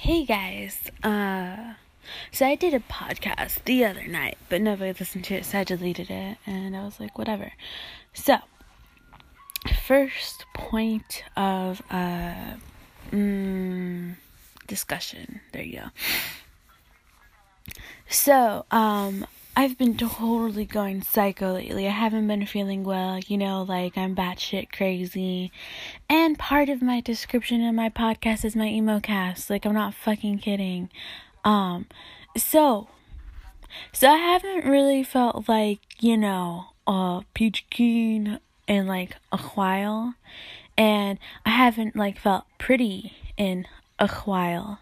Hey guys, uh, so I did a podcast the other night, but nobody listened to it, so I deleted it, and I was like, whatever. So, first point of, uh, mm, discussion. There you go. So, um, I've been totally going psycho lately. I haven't been feeling well, you know, like I'm batshit crazy. And part of my description in my podcast is my emo cast. Like I'm not fucking kidding. Um so so I haven't really felt like, you know, uh peach keen in like a while. And I haven't like felt pretty in a while.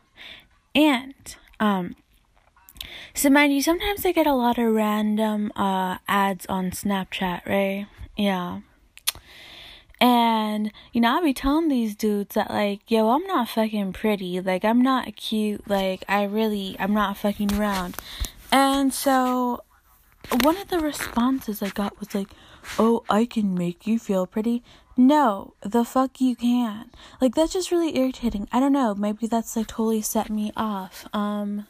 And um so mind you, sometimes I get a lot of random uh ads on Snapchat, right? Yeah. And you know, I'll be telling these dudes that like, yo, I'm not fucking pretty. Like I'm not cute. Like I really I'm not fucking around. And so one of the responses I got was like, "Oh, I can make you feel pretty." No, the fuck you can. Like that's just really irritating. I don't know. Maybe that's like totally set me off. Um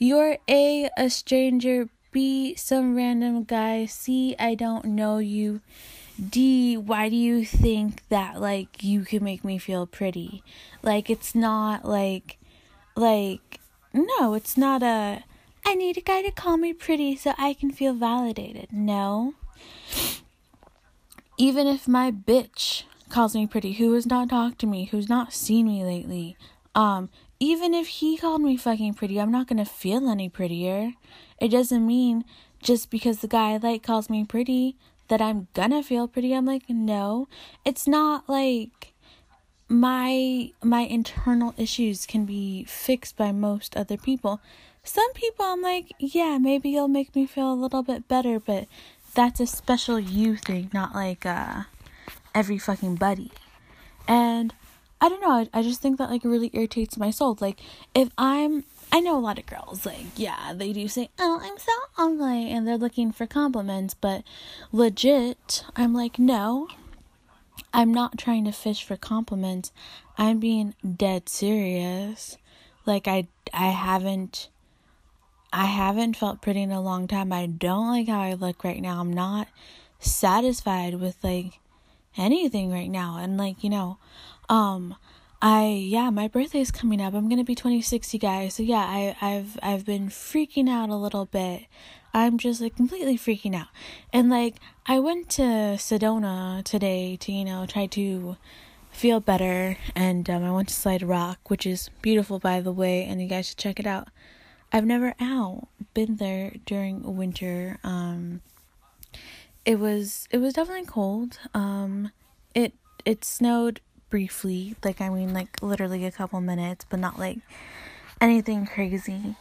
you're A, a stranger. B, some random guy. C, I don't know you. D, why do you think that, like, you can make me feel pretty? Like, it's not like, like, no, it's not a, I need a guy to call me pretty so I can feel validated. No. Even if my bitch calls me pretty, who has not talked to me, who's not seen me lately, um, even if he called me fucking pretty, I'm not gonna feel any prettier. It doesn't mean just because the guy I like calls me pretty that I'm gonna feel pretty. I'm like, no. It's not like my my internal issues can be fixed by most other people. Some people I'm like, yeah, maybe you'll make me feel a little bit better, but that's a special you thing, not like uh every fucking buddy. And I don't know. I, I just think that like really irritates my soul. Like if I'm I know a lot of girls like yeah, they do say, "Oh, I'm so ugly," and they're looking for compliments, but legit, I'm like, "No. I'm not trying to fish for compliments. I'm being dead serious. Like I I haven't I haven't felt pretty in a long time. I don't like how I look right now. I'm not satisfied with like anything right now. And like, you know, um I yeah, my birthday is coming up. I'm gonna be 26, you guys. So yeah, I I've I've been freaking out a little bit. I'm just like completely freaking out. And like I went to Sedona today to you know try to feel better, and um, I went to Slide Rock, which is beautiful by the way, and you guys should check it out. I've never out been there during winter. Um, it was it was definitely cold. Um, it it snowed briefly, like I mean like literally a couple minutes, but not like anything crazy.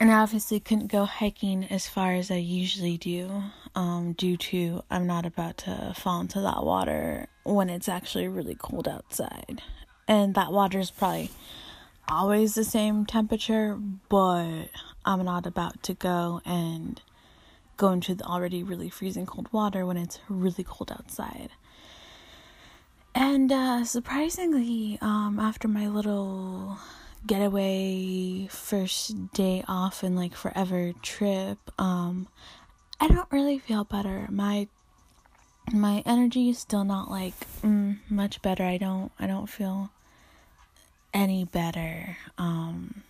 And I obviously couldn't go hiking as far as I usually do, um, due to I'm not about to fall into that water when it's actually really cold outside. And that water is probably always the same temperature, but I'm not about to go and go into the already really freezing cold water when it's really cold outside. And uh, surprisingly, um, after my little getaway first day off and like forever trip, um, I don't really feel better. My my energy is still not like mm, much better. I don't I don't feel any better. Um,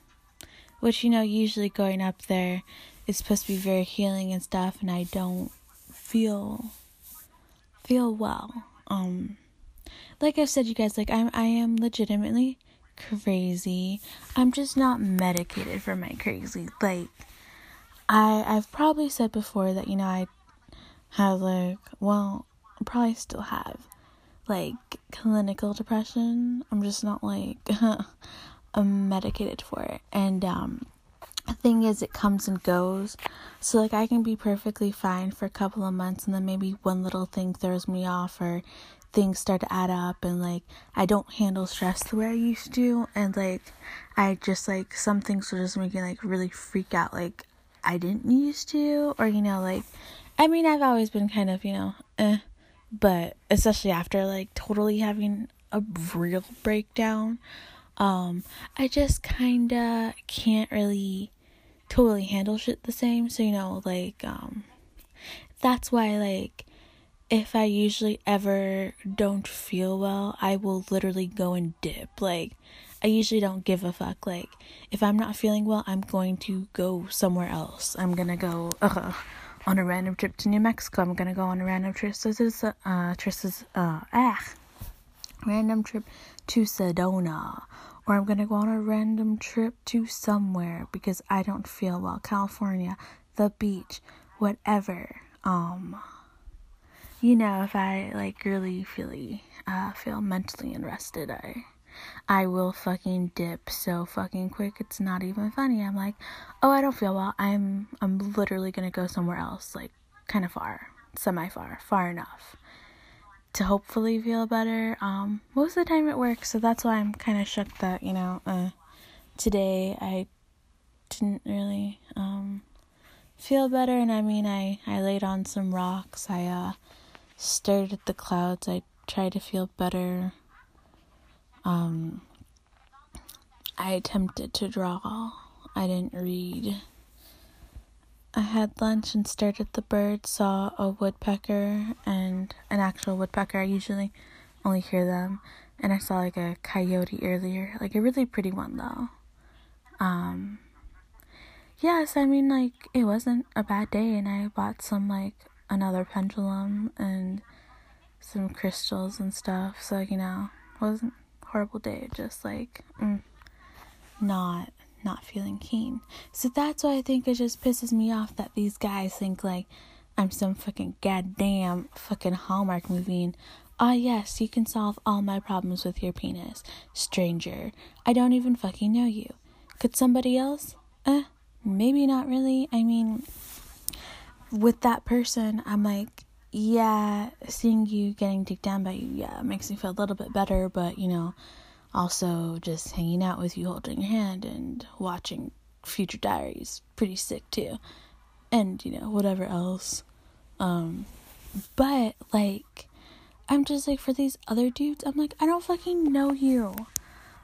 which you know, usually going up there is supposed to be very healing and stuff, and I don't feel feel well. Um like I've said, you guys, like I'm, I am legitimately crazy. I'm just not medicated for my crazy. Like, I, I've probably said before that you know I have like, well, probably still have like clinical depression. I'm just not like medicated for it, and um the thing is it comes and goes so like i can be perfectly fine for a couple of months and then maybe one little thing throws me off or things start to add up and like I don't handle stress the way I used to and like I just like some things will just make me like really freak out like I didn't used to or you know like I mean I've always been kind of you know eh but especially after like totally having a real breakdown Um, I just kinda can't really totally handle shit the same. So, you know, like, um, that's why, like, if I usually ever don't feel well, I will literally go and dip. Like, I usually don't give a fuck. Like, if I'm not feeling well, I'm going to go somewhere else. I'm gonna go uh, on a random trip to New Mexico. I'm gonna go on a random trip to uh, Triss's, uh, ah, random trip to Sedona. Or I'm gonna go on a random trip to somewhere because I don't feel well. California, the beach, whatever. Um, you know, if I like really really uh, feel mentally unrested, I I will fucking dip so fucking quick. It's not even funny. I'm like, oh, I don't feel well. I'm I'm literally gonna go somewhere else, like kind of far, semi far, far enough to hopefully feel better. Um, most of the time it works, so that's why I'm kind of shook that you know, uh, today I didn't really um feel better. And I mean, I I laid on some rocks. I uh stared at the clouds. I tried to feel better. Um, I attempted to draw. I didn't read. I had lunch and stared at the birds, saw a woodpecker and an actual woodpecker. I usually only hear them. And I saw like a coyote earlier, like a really pretty one though. Um, yes, I mean, like, it wasn't a bad day, and I bought some, like, another pendulum and some crystals and stuff. So, you know, wasn't horrible day, just like mm, not not feeling keen. So that's why I think it just pisses me off that these guys think like I'm some fucking goddamn fucking Hallmark movie and ah yes, you can solve all my problems with your penis. Stranger, I don't even fucking know you. Could somebody else? Eh, maybe not really. I mean, with that person, I'm like, yeah, seeing you getting dicked down by you, yeah, makes me feel a little bit better, but you know, also just hanging out with you, holding your hand, and watching Future Diaries, pretty sick too, and you know, whatever else. Um, but like, I'm just like, for these other dudes, I'm like, I don't fucking know you.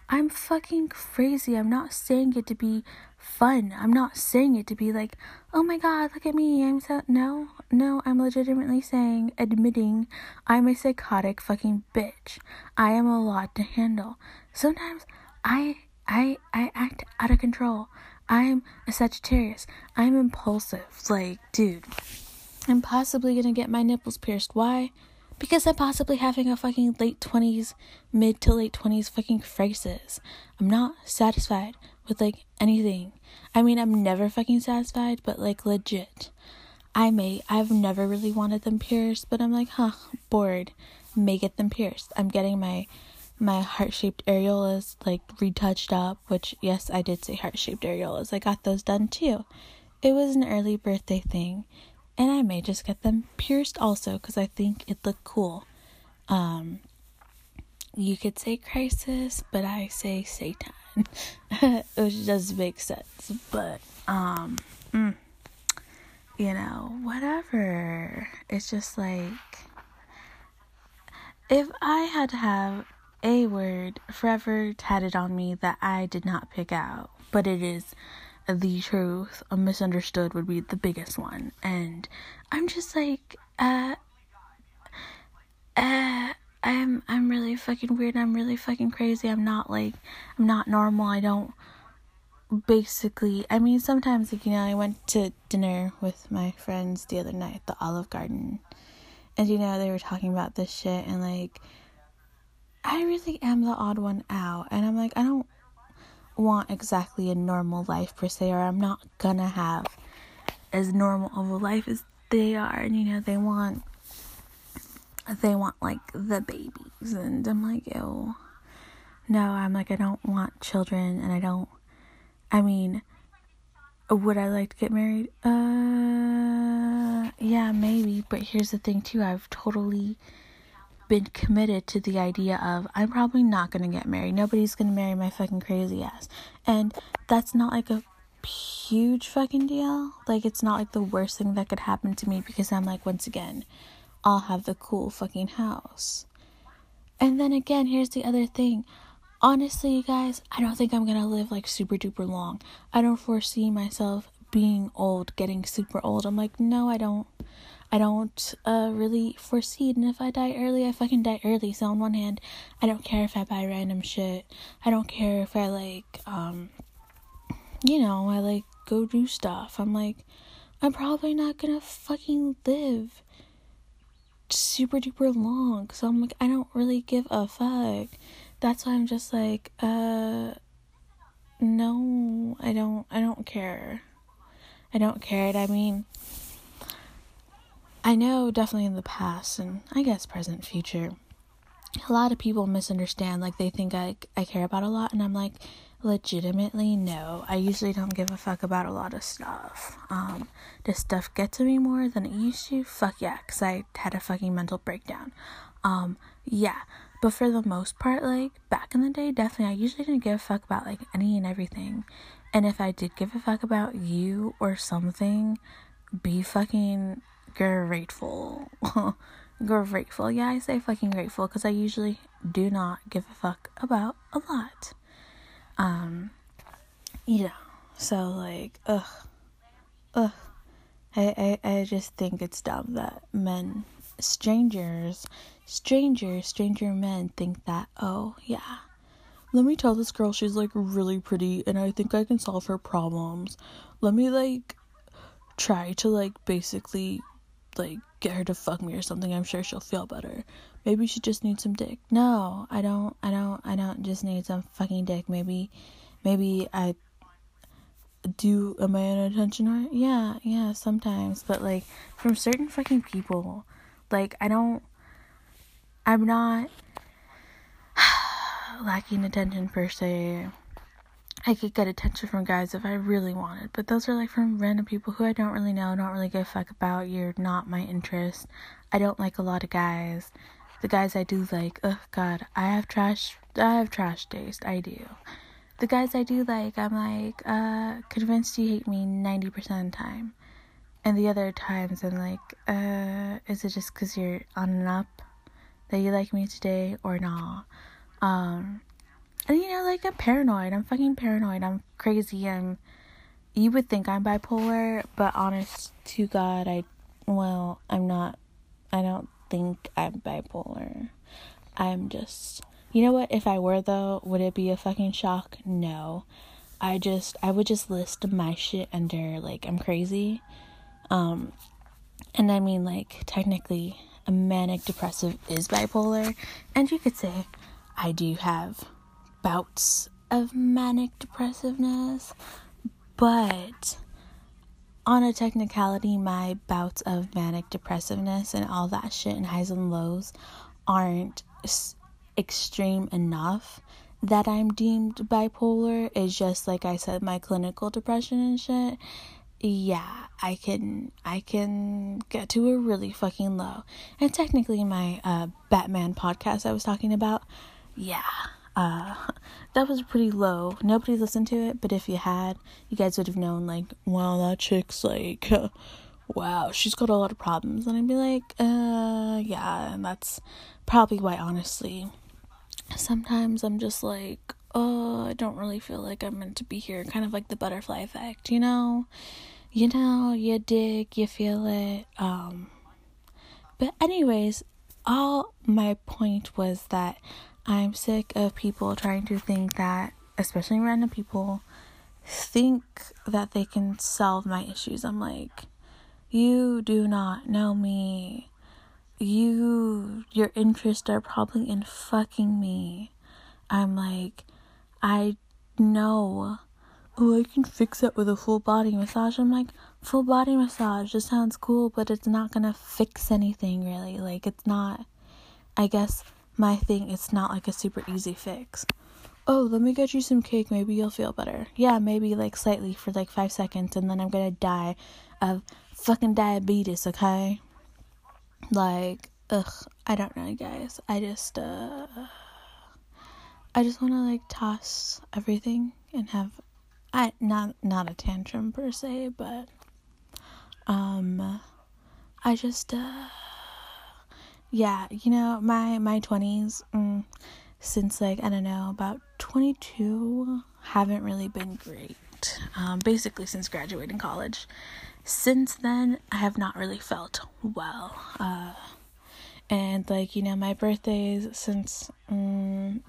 I'm fucking crazy. I'm not saying it to be fun. I'm not saying it to be like, oh my god, look at me. I'm so. No, no, I'm legitimately saying, admitting I'm a psychotic fucking bitch. I am a lot to handle. Sometimes I. I I act out of control. I'm a Sagittarius. I'm impulsive. Like, dude, I'm possibly gonna get my nipples pierced. Why? Because I'm possibly having a fucking late 20s, mid to late 20s fucking crisis. I'm not satisfied with like anything. I mean, I'm never fucking satisfied, but like legit. I may, I've never really wanted them pierced, but I'm like, huh, bored. May get them pierced. I'm getting my my heart shaped areolas like retouched up, which yes, I did say heart shaped areolas. I got those done too. It was an early birthday thing and I may just get them pierced also because I think it looked cool. Um, you could say crisis, but I say Satan, which does make sense. But um, mm, you know, whatever. It's just like if I had to have a word forever tatted on me that I did not pick out, but it is the truth, a misunderstood would be the biggest one. And I'm just like, uh, uh, I'm I'm really fucking weird. I'm really fucking crazy. I'm not like I'm not normal. I don't basically. I mean, sometimes like you know, I went to dinner with my friends the other night at the Olive Garden, and you know they were talking about this shit and like. I really am the odd one out, and I'm like, I don't want exactly a normal life per se, or I'm not gonna have as normal of a life as they are. And you know, they want they want like the babies, and I'm like, ew. No, I'm like, I don't want children, and I don't. I mean, would I like to get married? Uh, yeah, maybe. But here's the thing, too. I've totally been committed to the idea of I'm probably not gonna get married. Nobody's gonna marry my fucking crazy ass. And that's not like a huge fucking deal. Like it's not like the worst thing that could happen to me because I'm like once again, I'll have the cool fucking house. And then again, here's the other thing. honestly, you guys, I don't think I'm gonna live like super duper long. I don't foresee myself being old, getting super old. I'm like, no, I don't. I don't uh, really foresee it. And if I die early, I fucking die early. So on one hand, I don't care if I buy random shit. I don't care if I like, um, you know, I like go do stuff. I'm like, I'm probably not gonna fucking live super duper long. So I'm like, I don't really give a fuck. That's why I'm just like, uh, no, I don't, I don't care. I don't care. I mean, I know definitely in the past and I guess present, future, a lot of people misunderstand. Like they think I I care about a lot, and I'm like, legitimately no. I usually don't give a fuck about a lot of stuff. Um, does stuff get to me more than it used to? Fuck yeah, cause I had a fucking mental breakdown. Um, yeah. But for the most part, like back in the day, definitely I usually didn't give a fuck about like any and everything. And if I did give a fuck about you or something, be fucking grateful. grateful. Yeah, I say fucking grateful because I usually do not give a fuck about a lot. Um, you know, so like, ugh, ugh. I, I, I just think it's dumb that men, strangers, strangers, stranger men think that, oh, yeah, let me tell this girl she's like really pretty and I think I can solve her problems. Let me like try to like basically like get her to fuck me or something. I'm sure she'll feel better. Maybe she just needs some dick. No, I don't I don't I don't just need some fucking dick. Maybe maybe I do am I an attention whore? Yeah, yeah, sometimes. But like from certain fucking people, like I don't I'm not lacking attention per se. I could get attention from guys if I really wanted, but those are like from random people who I don't really know, don't really give a fuck about. You're not my interest. I don't like a lot of guys. The guys I do like, oh god, I have trash. I have trash taste. I do. The guys I do like, I'm like, uh, convinced you hate me ninety percent of the time, and the other times I'm like, uh, is it just because you're on and up that you like me today or not? Um, and you know, like I'm paranoid. I'm fucking paranoid. I'm crazy. I'm. You would think I'm bipolar, but honest to God, I. Well, I'm not. I don't think I'm bipolar. I'm just. You know what? If I were though, would it be a fucking shock? No. I just I would just list my shit under like I'm crazy. Um and I mean like technically a manic depressive is bipolar and you could say I do have bouts of manic depressiveness, but on a technicality, my bouts of manic depressiveness and all that shit and highs and lows aren't s- extreme enough that I'm deemed bipolar. It's just like I said, my clinical depression and shit. Yeah, I can I can get to a really fucking low. And technically my uh Batman podcast I was talking about, yeah, uh, that was pretty low. Nobody listened to it, but if you had, you guys would have known, like, wow, that chick's like, wow, she's got a lot of problems. And I'd be like, uh, yeah, and that's probably why, honestly, sometimes I'm just like, oh, I don't really feel like I'm meant to be here. Kind of like the butterfly effect, you know? You know, you dig, you feel it. Um, but, anyways, all my point was that I'm sick of people trying to think that, especially random people, think that they can solve my issues. I'm like, you do not know me. You, your interests are probably in fucking me. I'm like, I know. Oh, I can fix that with a full body massage. I'm like, full body massage just sounds cool, but it's not gonna fix anything really. Like, it's not, I guess my thing it's not like a super easy fix. Oh, let me get you some cake, maybe you'll feel better. Yeah, maybe like slightly for like five seconds, and then I'm gonna die of fucking diabetes, okay? Like, ugh, I don't know, guys. I just, uh, I just wanna like toss everything and have, I, not, not a tantrum per se, but, um, I just, uh, yeah, you know, my my 20s, mm, since like I don't know about 22 haven't really been great. Um, basically since graduating college. Since then, I have not really felt well. Uh, and like you know, my birthdays since um,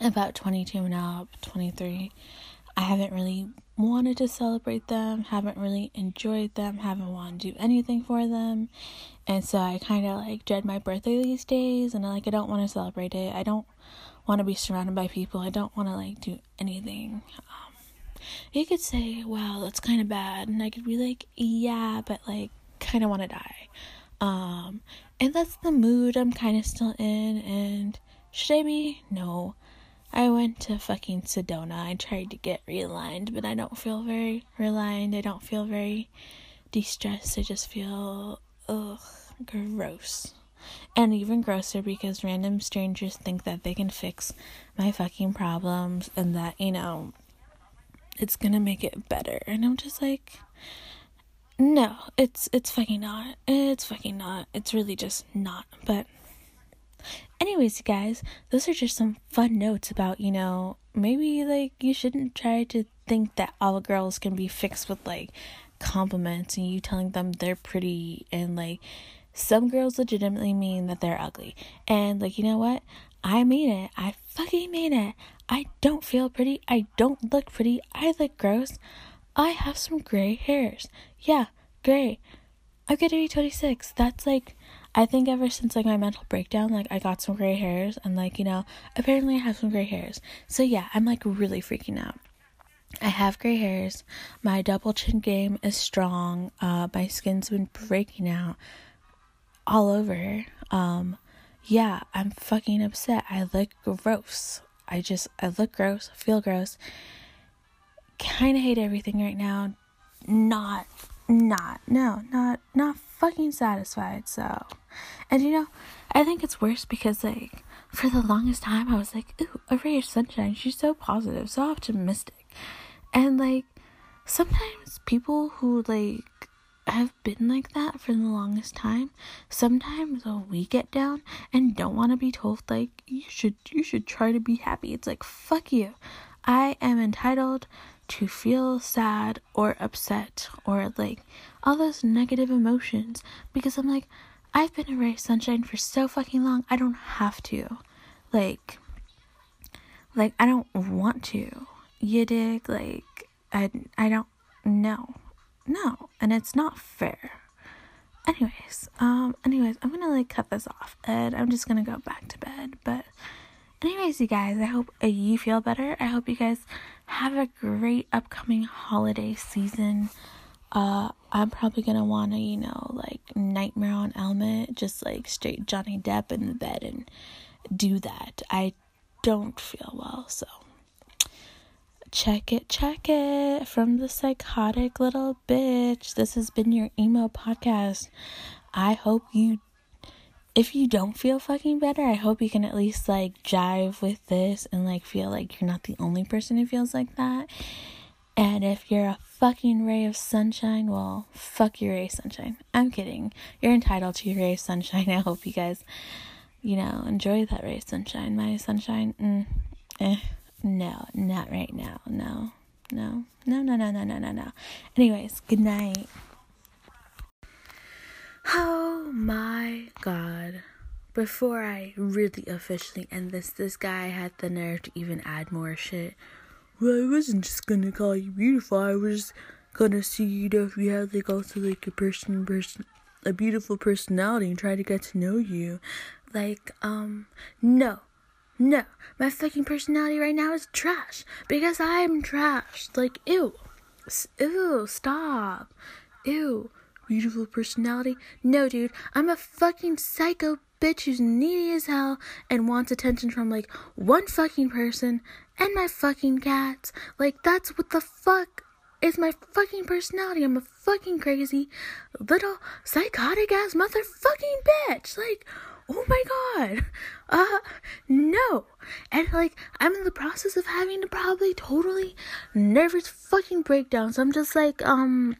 about 22 now, 23. I haven't really wanted to celebrate them, haven't really enjoyed them, haven't wanted to do anything for them. And so I kind of like dread my birthday these days and like I don't want to celebrate it. I don't want to be surrounded by people. I don't want to like do anything. Um, you could say, wow, that's kind of bad. And I could be like, yeah, but like kind of want to die. Um, and that's the mood I'm kind of still in. And should I be? No. I went to fucking Sedona. I tried to get realigned, but I don't feel very realigned. I don't feel very de stressed. I just feel, ugh, gross. And even grosser because random strangers think that they can fix my fucking problems and that, you know, it's gonna make it better. And I'm just like, no, it's it's fucking not. It's fucking not. It's really just not. But Anyways, you guys, those are just some fun notes about, you know, maybe like you shouldn't try to think that all girls can be fixed with like compliments and you telling them they're pretty and like some girls legitimately mean that they're ugly. And like, you know what? I mean it. I fucking mean it. I don't feel pretty. I don't look pretty. I look gross. I have some gray hairs. Yeah, gray. I'm gonna be 26. That's like I think ever since like my mental breakdown, like I got some gray hairs and like, you know, apparently I have some gray hairs. So yeah, I'm like really freaking out. I have gray hairs. My double chin game is strong. Uh my skin's been breaking out all over. Um yeah, I'm fucking upset. I look gross. I just I look gross, feel gross. Kind of hate everything right now. Not not no, not not fucking satisfied. So and you know, I think it's worse because like for the longest time I was like, ooh, a ray of sunshine. She's so positive, so optimistic. And like sometimes people who like have been like that for the longest time, sometimes we get down and don't want to be told like you should you should try to be happy. It's like fuck you. I am entitled to feel sad or upset or like all those negative emotions because I'm like I've been a ray of sunshine for so fucking long. I don't have to. Like, like I don't want to. You dig? Like, I, I don't know. No. And it's not fair. Anyways, um, anyways, I'm gonna like cut this off and I'm just gonna go back to bed. But, anyways, you guys, I hope uh, you feel better. I hope you guys have a great upcoming holiday season uh I'm probably gonna wanna, you know, like Nightmare on Elm, just like straight Johnny Depp in the bed and do that. I don't feel well, so check it, check it from the psychotic little bitch. This has been your emo podcast. I hope you if you don't feel fucking better, I hope you can at least like jive with this and like feel like you're not the only person who feels like that. And if you're a fucking ray of sunshine, well, fuck your ray of sunshine. I'm kidding. You're entitled to your ray of sunshine. I hope you guys, you know, enjoy that ray of sunshine. My sunshine, mm, eh, no, not right now. No, no, no, no, no, no, no, no, no. Anyways, good night. Oh my god. Before I really officially end this, this guy had the nerve to even add more shit well, I wasn't just gonna call you beautiful. I was gonna see, you know, if you had like also like a person, person, a beautiful personality, and try to get to know you. Like, um, no, no, my fucking personality right now is trash because I'm trash. Like, ew, ew, stop, ew. Beautiful personality? No, dude, I'm a fucking psycho bitch who's needy as hell and wants attention from like one fucking person and my fucking cats. Like, that's what the fuck is my fucking personality. I'm a fucking crazy little psychotic ass motherfucking bitch. Like, oh my god. Uh, no. And like, I'm in the process of having to probably totally nervous fucking breakdown. So I'm just like, um,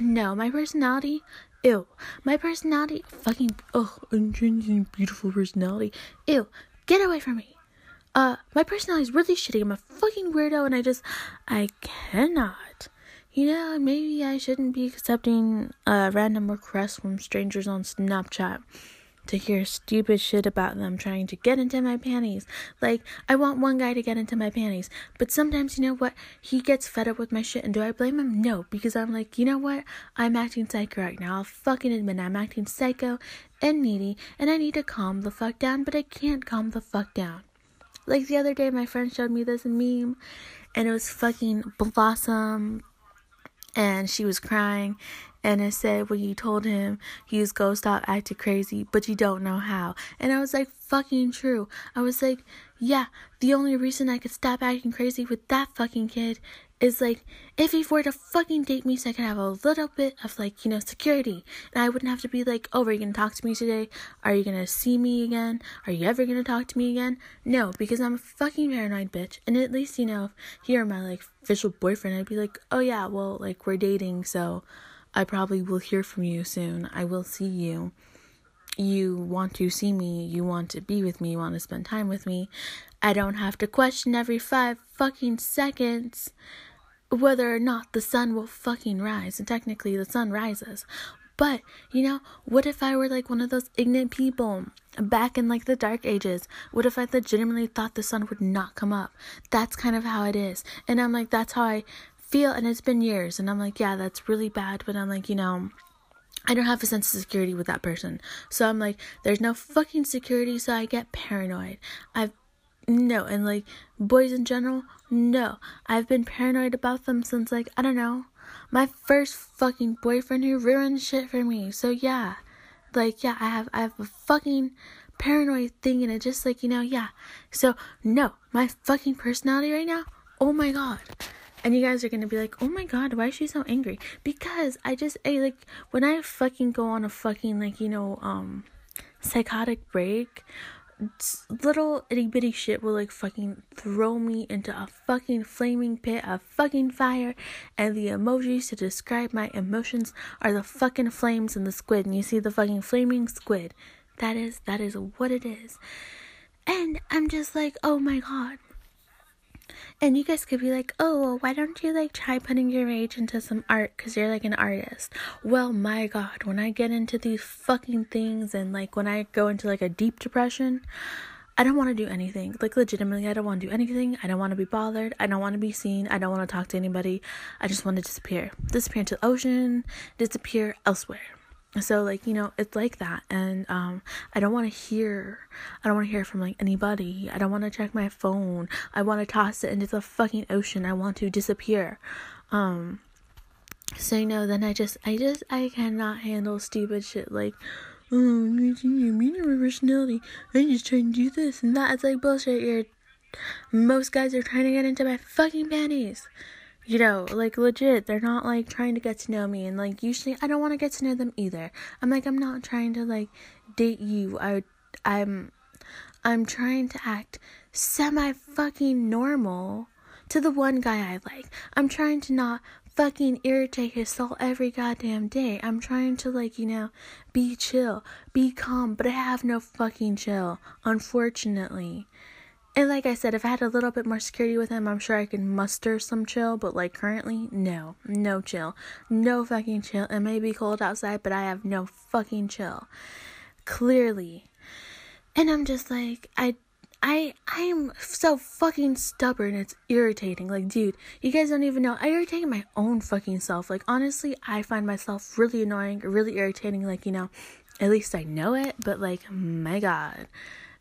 no, my personality. Ew. My personality, fucking, oh, intrinsic beautiful personality. Ew. Get away from me. Uh, my personality is really shitty. I'm a fucking weirdo and I just, I cannot. You know, maybe I shouldn't be accepting uh, random requests from strangers on Snapchat to hear stupid shit about them trying to get into my panties. Like, I want one guy to get into my panties, but sometimes, you know what? He gets fed up with my shit, and do I blame him? No, because I'm like, you know what? I'm acting psycho right now. I'll fucking admit I'm acting psycho and needy, and I need to calm the fuck down, but I can't calm the fuck down. Like the other day, my friend showed me this meme, and it was fucking Blossom, and she was crying, and it said when you told him he was gonna stop acting crazy, but you don't know how. And I was like, fucking true. I was like, yeah, the only reason I could stop acting crazy with that fucking kid is like if he were to fucking date me so I could have a little bit of like, you know, security. And I wouldn't have to be like, oh, are you gonna talk to me today? Are you gonna see me again? Are you ever gonna talk to me again? No, because I'm a fucking paranoid bitch. And at least, you know, if he were my like official boyfriend, I'd be like, oh yeah, well, like we're dating, so I probably will hear from you soon. I will see you. You want to see me, you want to be with me, you want to spend time with me. I don't have to question every five fucking seconds whether or not the sun will fucking rise. And technically, the sun rises. But, you know, what if I were like one of those ignorant people back in like the dark ages? What if I legitimately thought the sun would not come up? That's kind of how it is. And I'm like, that's how I feel and it's been years and I'm like, yeah, that's really bad, but I'm like, you know, I don't have a sense of security with that person. So I'm like, there's no fucking security, so I get paranoid. I've no, and like boys in general, no. I've been paranoid about them since like, I don't know, my first fucking boyfriend who ruined shit for me. So yeah. Like yeah, I have I have a fucking paranoid thing and it just like, you know, yeah. So no, my fucking personality right now, oh my god. And you guys are gonna be like, oh my god, why is she so angry? Because I just, I like, when I fucking go on a fucking, like, you know, um, psychotic break, little itty bitty shit will, like, fucking throw me into a fucking flaming pit of fucking fire. And the emojis to describe my emotions are the fucking flames and the squid. And you see the fucking flaming squid. That is, that is what it is. And I'm just like, oh my god, and you guys could be like, oh, well, why don't you like try putting your rage into some art because you're like an artist? Well, my God, when I get into these fucking things and like when I go into like a deep depression, I don't want to do anything. Like, legitimately, I don't want to do anything. I don't want to be bothered. I don't want to be seen. I don't want to talk to anybody. I just want to disappear. Disappear into the ocean, disappear elsewhere so like you know it's like that. And um i don't want to hear i don't want to hear from like anybody. I don't want to check my phone. I want to toss it into the fucking ocean. I want to disappear. Um so you know then i just i just i cannot handle stupid shit like oh you mean your personality. I just trying to do this and that. It's like bullshit you're most guys are trying to get into my fucking panties you know, like legit, they're not like trying to get to know me, and like usually I don't want to get to know them either. I'm like I'm not trying to like date you. I I'm I'm trying to act semi fucking normal to the one guy I like. I'm trying to not fucking irritate his soul every goddamn day. I'm trying to like, you know, be chill, be calm, but I have no fucking chill, unfortunately. And like I said, if I had a little bit more security with him, I'm sure I could muster some chill. But like currently, no, no chill, no fucking chill. It may be cold outside, but I have no fucking chill. Clearly, and I'm just like I. I I am so fucking stubborn. It's irritating. Like, dude, you guys don't even know. I irritate my own fucking self. Like, honestly, I find myself really annoying, really irritating. Like, you know, at least I know it. But like, my God,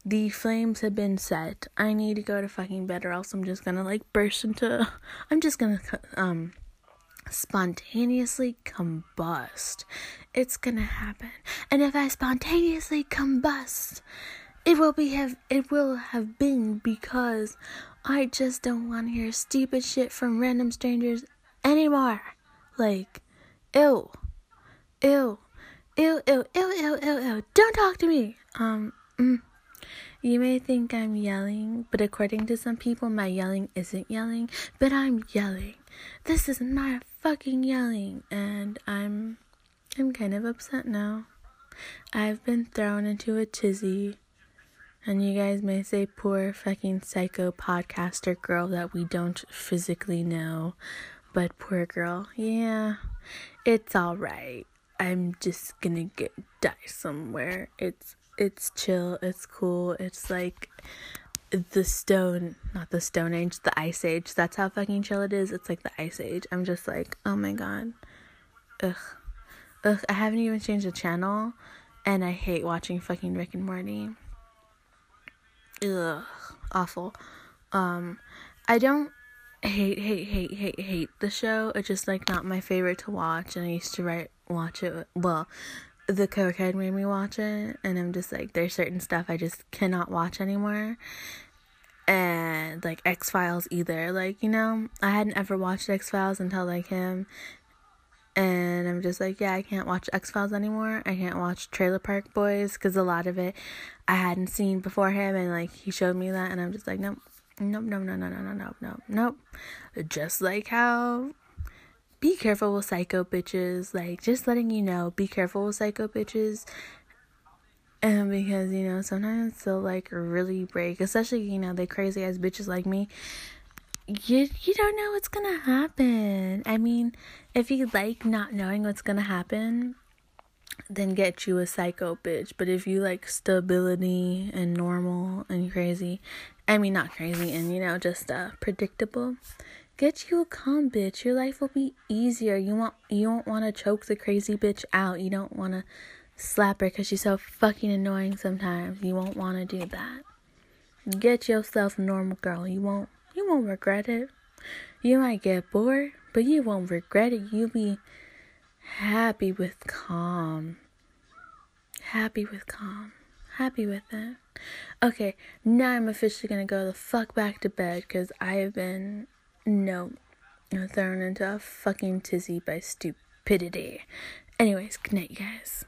the flames have been set. I need to go to fucking bed or else I'm just gonna like burst into. I'm just gonna um spontaneously combust. It's gonna happen. And if I spontaneously combust, it will be have it will have been because I just don't want to hear stupid shit from random strangers anymore. Like, ew, ew, ew, ew, ew, ew, ew, ew. Don't talk to me. Um. Mm. You may think I'm yelling, but according to some people, my yelling isn't yelling, but I'm yelling. This is my fucking yelling, and I'm I'm kind of upset now. I've been thrown into a tizzy And you guys may say, poor fucking psycho podcaster girl that we don't physically know. But poor girl, yeah, it's alright. I'm just gonna get die somewhere. It's it's chill, it's cool, it's like the stone not the stone age, the ice age. That's how fucking chill it is. It's like the ice age. I'm just like, oh my god. Ugh. Ugh, I haven't even changed the channel and I hate watching fucking Rick and Morty. Ugh, awful. Um, I don't hate, hate, hate, hate, hate the show. It's just like not my favorite to watch, and I used to write watch it. Well, the cokehead made me watch it, and I'm just like, there's certain stuff I just cannot watch anymore. And like X Files either. Like, you know, I hadn't ever watched X Files until like him and I'm just like, yeah, I can't watch X Files anymore. I can't watch Trailer Park Boys because a lot of it I hadn't seen before him, and like he showed me that, and I'm just like, nope, nope, nope, no, no, no, no, no, no, nope. Just like how, be careful with psycho bitches. Like just letting you know, be careful with psycho bitches. And because you know sometimes they'll like really break, especially you know they crazy ass bitches like me you you don't know what's gonna happen. I mean, if you like not knowing what's gonna happen, then get you a psycho bitch. But if you like stability and normal and crazy, I mean not crazy and you know just uh predictable, get you a calm bitch. Your life will be easier. You want you don't want to choke the crazy bitch out. You don't want to slap her because she's so fucking annoying sometimes. You won't want to do that. Get yourself a normal girl. You won't you won't regret it. You might get bored, but you won't regret it. You'll be happy with calm. Happy with calm. Happy with it. Okay, now I'm officially gonna go the fuck back to bed because I have been, no, thrown into a fucking tizzy by stupidity. Anyways, good night, you guys.